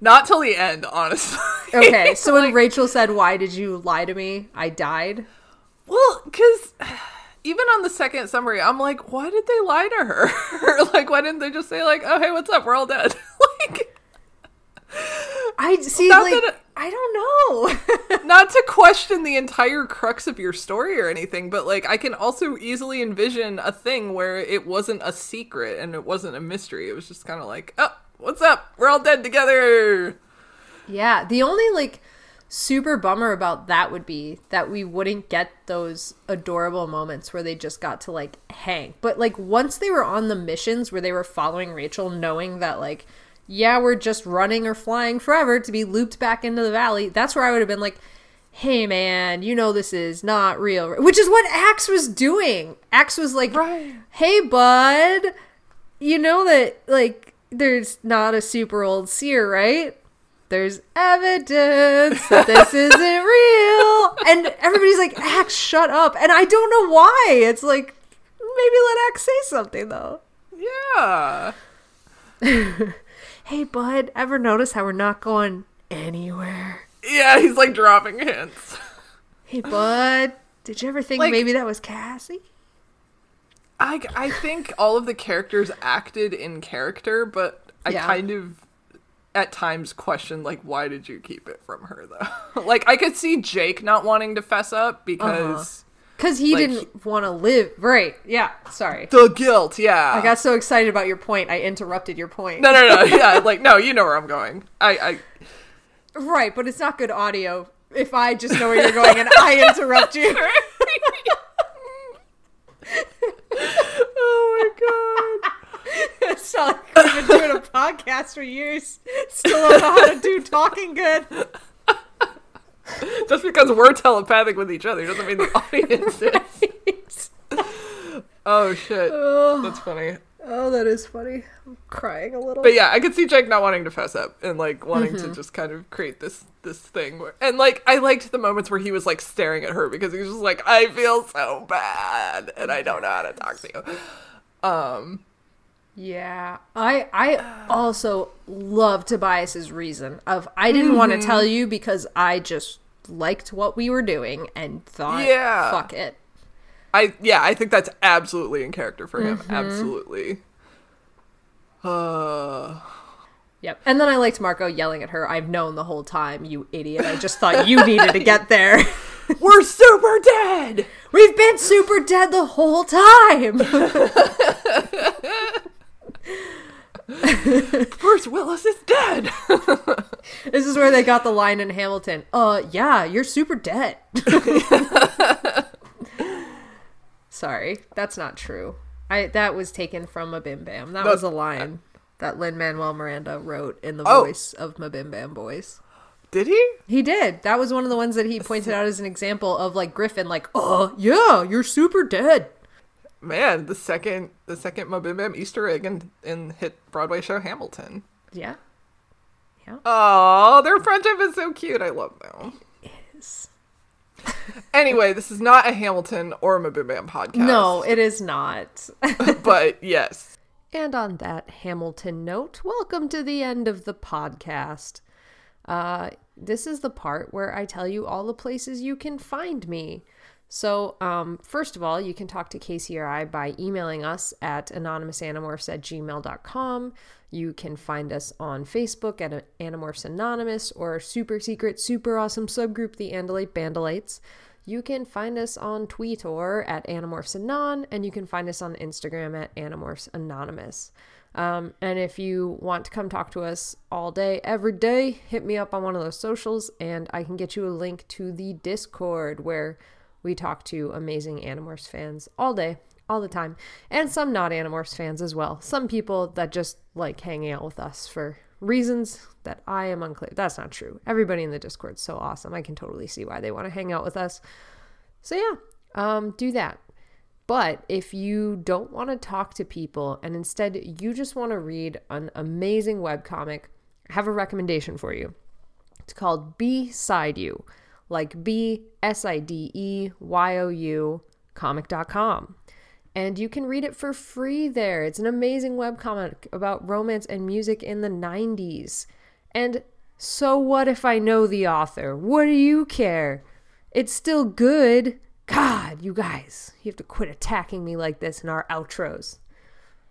Not till the end, honestly. Okay, <laughs> so when Rachel said, "Why did you lie to me? I died." Well, because even on the second summary, I'm like, why did they lie to her? <laughs> like, why didn't they just say like, oh hey, what's up? We're all dead. <laughs> like, I see, Not like, that it- I don't know. <laughs> not to question the entire crux of your story or anything, but like, I can also easily envision a thing where it wasn't a secret and it wasn't a mystery. It was just kind of like, oh, what's up? We're all dead together. Yeah, the only like super bummer about that would be that we wouldn't get those adorable moments where they just got to like hang. But like once they were on the missions where they were following Rachel knowing that like yeah, we're just running or flying forever to be looped back into the valley, that's where I would have been like Hey man, you know this is not real. Which is what Ax was doing. Ax was like, Right. "Hey bud, you know that like there's not a super old seer, right? There's evidence that this <laughs> isn't real. And everybody's like, Ax, shut up. And I don't know why. It's like, maybe let Ax say something though. Yeah. <laughs> Hey bud, ever notice how we're not going anywhere? Yeah, he's like dropping hints. Hey bud, did you ever think Like- maybe that was Cassie? I, I think all of the characters acted in character, but I Yeah. kind of at times questioned like why did you keep it from her though? <laughs> like I could see Jake not wanting to fess up because uh-huh. Because he Like, didn't want to live. Right. Yeah. Sorry. The guilt, yeah. I got so excited about your point, I interrupted your point. no, no, no. <laughs> Yeah, like no, you know where I'm going. I, I Right, but it's not good audio if I just know where you're going and I <laughs> interrupt you. <laughs> oh my god. it's not like we've been doing a podcast for years. Still don't know how to do talking good. <laughs> Just because we're telepathic with each other doesn't mean the <laughs> audience is. <laughs> Oh shit. That's funny. Oh, that is funny. I'm crying a little. But yeah, I could see Jake not wanting to fess up and like wanting Mm-hmm. to just kind of create this this thing where and like I liked the moments where he was like staring at her because he was just like, I feel so bad and I don't know how to talk to you. Um Yeah, I I also love Tobias's reason of I didn't want to tell you because I just liked what we were doing and thought, Yeah. fuck it. I yeah, I think that's absolutely in character for Mm-hmm. him. Absolutely. Uh Yep. And then I liked Marco yelling at her. I've known the whole time, you idiot. I just thought you needed to get there. <laughs> We're super dead. We've been super dead the whole time. <laughs> <laughs> Bruce Willis is dead. <laughs> this is where they got the line in Hamilton. Uh, yeah, you're super dead. <laughs> Sorry, that's not true. I that was taken from a Bim Bam. That No, was a line that Lin Manuel Miranda wrote in the Oh. voice of MBMBaM Boys. Did he? He did. That was one of the ones that he pointed out as an example of like Griffin, like, oh yeah, you're super dead. Man, the second the second MBMBaM Easter egg in in hit Broadway show Hamilton. Yeah. Yeah. Oh, their friendship is so cute. I love them. Is. <laughs> Anyway, this is not a Hamilton or MBMBaM podcast. No, it is not. <laughs> but yes. And on that Hamilton note, welcome to the end of the podcast. Uh, this is the part where I tell you all the places you can find me. So, um, first of all, you can talk to Casey or I by emailing us at anonymousanimorphs at gmail.com. You can find us on Facebook at Animorphs Anonymous or super secret, super awesome subgroup, the Andalite Bandalites. You can find us on Twitter at Animorphs Anon, and you can find us on Instagram at Animorphs Anonymous. Um, and if you want to come talk to us all day, every day, hit me up on one of those socials, and I can get you a link to the Discord where we talk to amazing Animorphs fans all day, all the time, and some not Animorphs fans as well. Some people that just like hanging out with us for reasons that I am unclear. That's not true. Everybody in the Discord's so awesome. I can totally see why they want to hang out with us. So yeah, um, do that. But if you don't want to talk to people and instead you just want to read an amazing webcomic, I have a recommendation for you. It's called Beside You, like B S I D E Y O U comic.com. And you can read it for free there. It's an amazing webcomic about romance and music in the 90s. And so what if I know the author? What do you care? It's still good. God, you guys, you have to quit attacking me like this in our outros.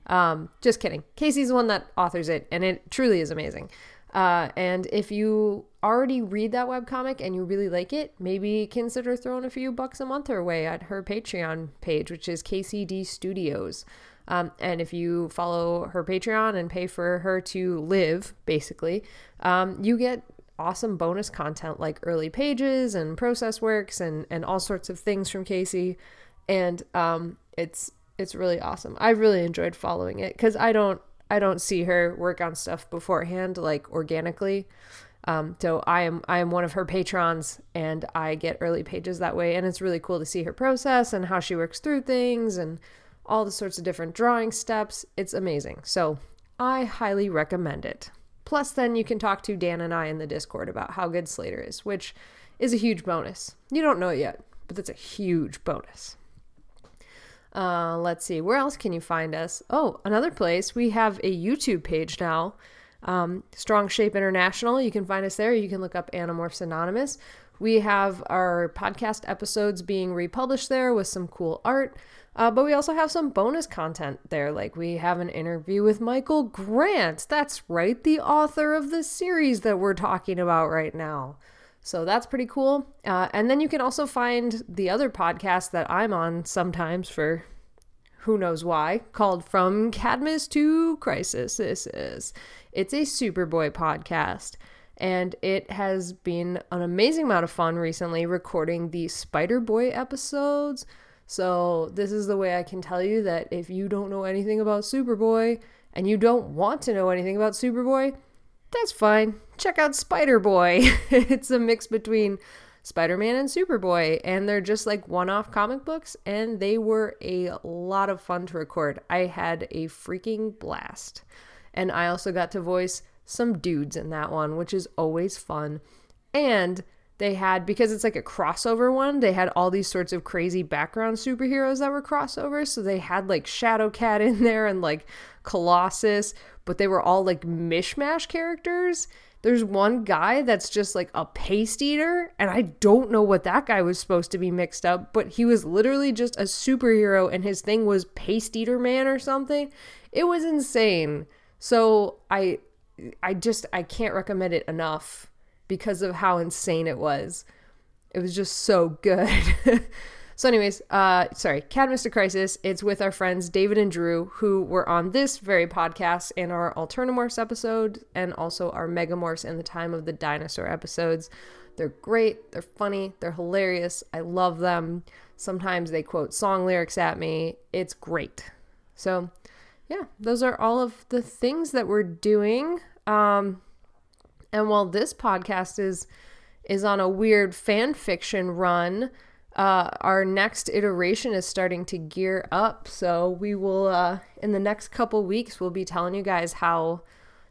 Um, just kidding. Casey's the one that authors it, and it truly is amazing. Uh, and if you already read that webcomic and you really like it, maybe consider throwing a few bucks a month her way at her Patreon page, which is KCD Studios. Um, and if you follow her Patreon and pay for her to live, basically, um, you get awesome bonus content like early pages and process works and, and all sorts of things from Casey. And um, it's it's really awesome. I really enjoyed following it because I don't I don't see her work on stuff beforehand like organically. Um, so I am I am one of her patrons and I get early pages that way and it's really cool to see her process and how she works through things and all the sorts of different drawing steps. It's amazing. So I highly recommend it. Plus then you can talk to Dan and I in the Discord about how good Slater is, which is a huge bonus. You don't know it yet, but that's a huge bonus. Uh, let's see, where else can you find us? Oh, another place. We have a YouTube page now, um, Strong Shape International. You can find us there. You can look up Animorphs Anonymous. We have our podcast episodes being republished there with some cool art. Uh, but we also have some bonus content there. Like we have an interview with Michael Grant. That's right, the author of the series that we're talking about right now. So that's pretty cool. Uh, and then you can also find the other podcast that I'm on sometimes for who knows why, called From Cadmus to Crisis. This is. It's a Superboy podcast. And it has been an amazing amount of fun recently recording the Spider Boy episodes. So, this is the way I can tell you that if you don't know anything about Superboy and you don't want to know anything about Superboy, that's fine. Check out Spider Boy. <laughs> it's a mix between Spider Man and Superboy, and they're just like one off comic books, and they were a lot of fun to record. I had a freaking blast. And I also got to voice some dudes in that one, which is always fun. And they had, because it's like a crossover one, they had all these sorts of crazy background superheroes that were crossovers. So they had like Shadowcat <laughs> in there and like Colossus, but they were all like mishmash characters. There's one guy that's just like a paste eater, and I don't know what that guy was supposed to be mixed up, but he was literally just a superhero, and his thing was paste eater man or something. It was insane. So I, I just I can't recommend it enough because of how insane it was. It was just so good. <laughs> So, anyways, uh, sorry, Cadmus to Crisis. It's with our friends David and Drew, who were on this very podcast in our Alternamorphs episode and also our Megamorphs and the Time of the Dinosaur episodes. They're great, they're funny, they're hilarious. I love them. Sometimes they quote song lyrics at me. It's great. So, yeah, those are all of the things that we're doing. Um, and while this podcast is is on a weird fan fiction run, uh, our next iteration is starting to gear up. So we will, uh, in the next couple weeks, we'll be telling you guys how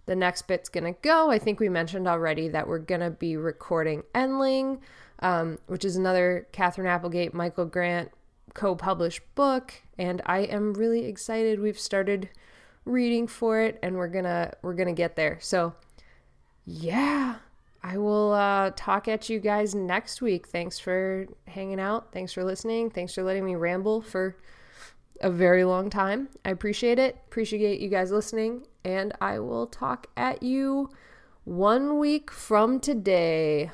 the next bit's gonna go. I think we mentioned already that we're gonna be recording Endling, um, which is another Katherine Applegate, Michael Grant co-published book, and I am really excited. We've started reading for it, and we're gonna we're gonna get there. So, yeah, I will uh, talk at you guys next week. Thanks for hanging out. Thanks for listening. Thanks for letting me ramble for a very long time. I appreciate it. Appreciate you guys listening. And I will talk at you one week from today.